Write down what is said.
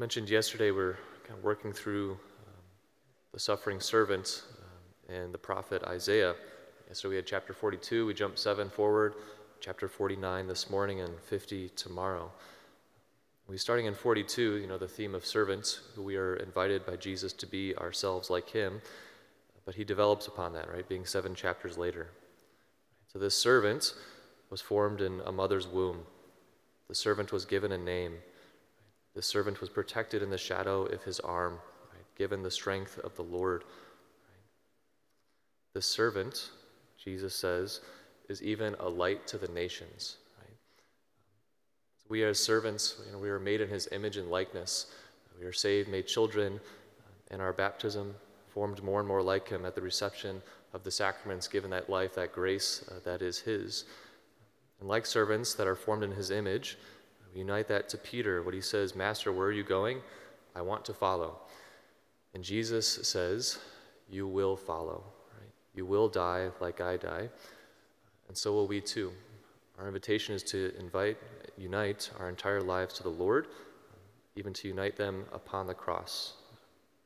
Mentioned yesterday, we're kind of working through um, the suffering servant um, and the prophet Isaiah. So we had chapter 42, we jumped seven forward, chapter 49 this morning, and 50 tomorrow. We starting in 42, you know, the theme of servants, who we are invited by Jesus to be ourselves like him, but he develops upon that, right, being seven chapters later. So this servant was formed in a mother's womb. The servant was given a name. The servant was protected in the shadow of his arm, right, given the strength of the Lord. The servant, Jesus says, is even a light to the nations. We as servants, you know, we are made in his image and likeness. We are saved, made children in our baptism, formed more and more like him at the reception of the sacraments, given that life, that grace uh, that is his. And like servants that are formed in his image, unite that to Peter, what he says, Master, where are you going? I want to follow. And Jesus says, You will follow. Right? You will die like I die. And so will we too. Our invitation is to invite, unite our entire lives to the Lord, even to unite them upon the cross.